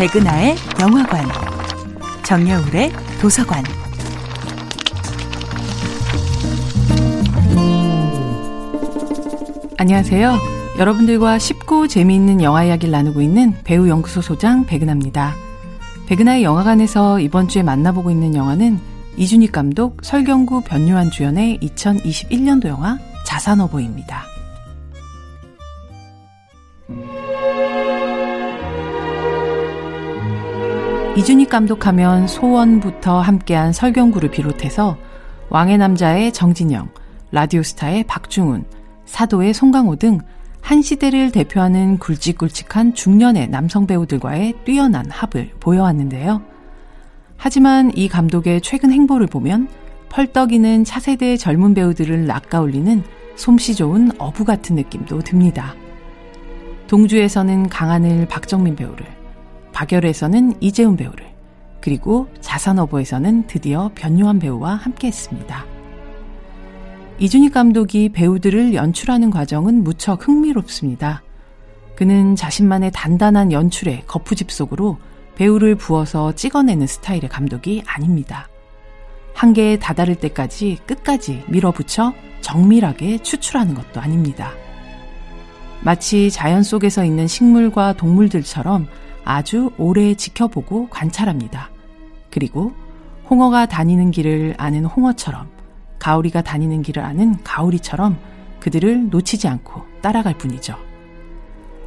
백은하의 영화관, 정여울의 도서관. 안녕하세요. 여러분들과 쉽고 재미있는 영화 이야기를 나누고 있는 배우 연구소 소장 백은하입니다. 백은하의 영화관에서 이번 주에 만나보고 있는 영화는 이준익 감독, 설경구, 변요한 주연의 2021년도 영화 자산어보입니다. 이준익 감독하면 소원부터 함께한 설경구를 비롯해서 왕의 남자의 정진영, 라디오스타의 박중훈, 사도의 송강호 등 한 시대를 대표하는 굵직굵직한 중년의 남성 배우들과의 뛰어난 합을 보여왔는데요. 하지만 이 감독의 최근 행보를 보면 펄떡이는 차세대 젊은 배우들을 낚아올리는 솜씨 좋은 어부 같은 느낌도 듭니다. 동주에서는 강하늘 박정민 배우를, 박열에서는 이재훈 배우를, 그리고 자산어보에서는 드디어 변요한 배우와 함께 했습니다. 이준익 감독이 배우들을 연출하는 과정은 무척 흥미롭습니다. 그는 자신만의 단단한 연출의 거푸집 속으로 배우를 부어서 찍어내는 스타일의 감독이 아닙니다. 한계에 다다를 때까지 끝까지 밀어붙여 정밀하게 추출하는 것도 아닙니다. 마치 자연 속에서 있는 식물과 동물들처럼 아주 오래 지켜보고 관찰합니다. 그리고 홍어가 다니는 길을 아는 홍어처럼 가오리가 다니는 길을 아는 가오리처럼 그들을 놓치지 않고 따라갈 뿐이죠.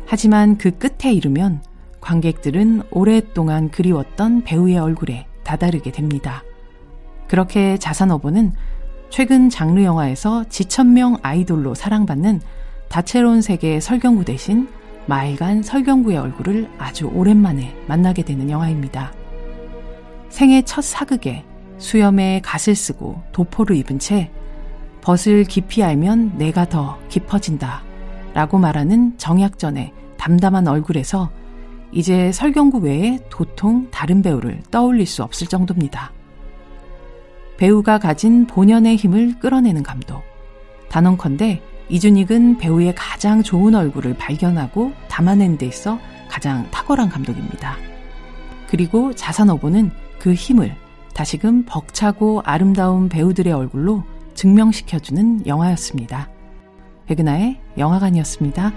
하지만 그 끝에 이르면 관객들은 오랫동안 그리웠던 배우의 얼굴에 다다르게 됩니다. 그렇게 자산어보는 최근 장르 영화에서 지천명 아이돌로 사랑받는 다채로운 세계의 설경구 대신 마일간 설경구의 얼굴을 아주 오랜만에 만나게 되는 영화입니다. 생애 첫 사극에 수염에 갓을 쓰고 도포를 입은 채 벗을 깊이 알면 내가 더 깊어진다 라고 말하는 정약전의 담담한 얼굴에서 이제 설경구 외에 도통 다른 배우를 떠올릴 수 없을 정도입니다. 배우가 가진 본연의 힘을 끌어내는 감독. 단언컨대 이준익은 배우의 가장 좋은 얼굴을 발견하고 담아낸 데 있어 가장 탁월한 감독입니다. 그리고 자산어보는 그 힘을 다시금 벅차고 아름다운 배우들의 얼굴로 증명시켜주는 영화였습니다. 백은하의 영화관이었습니다.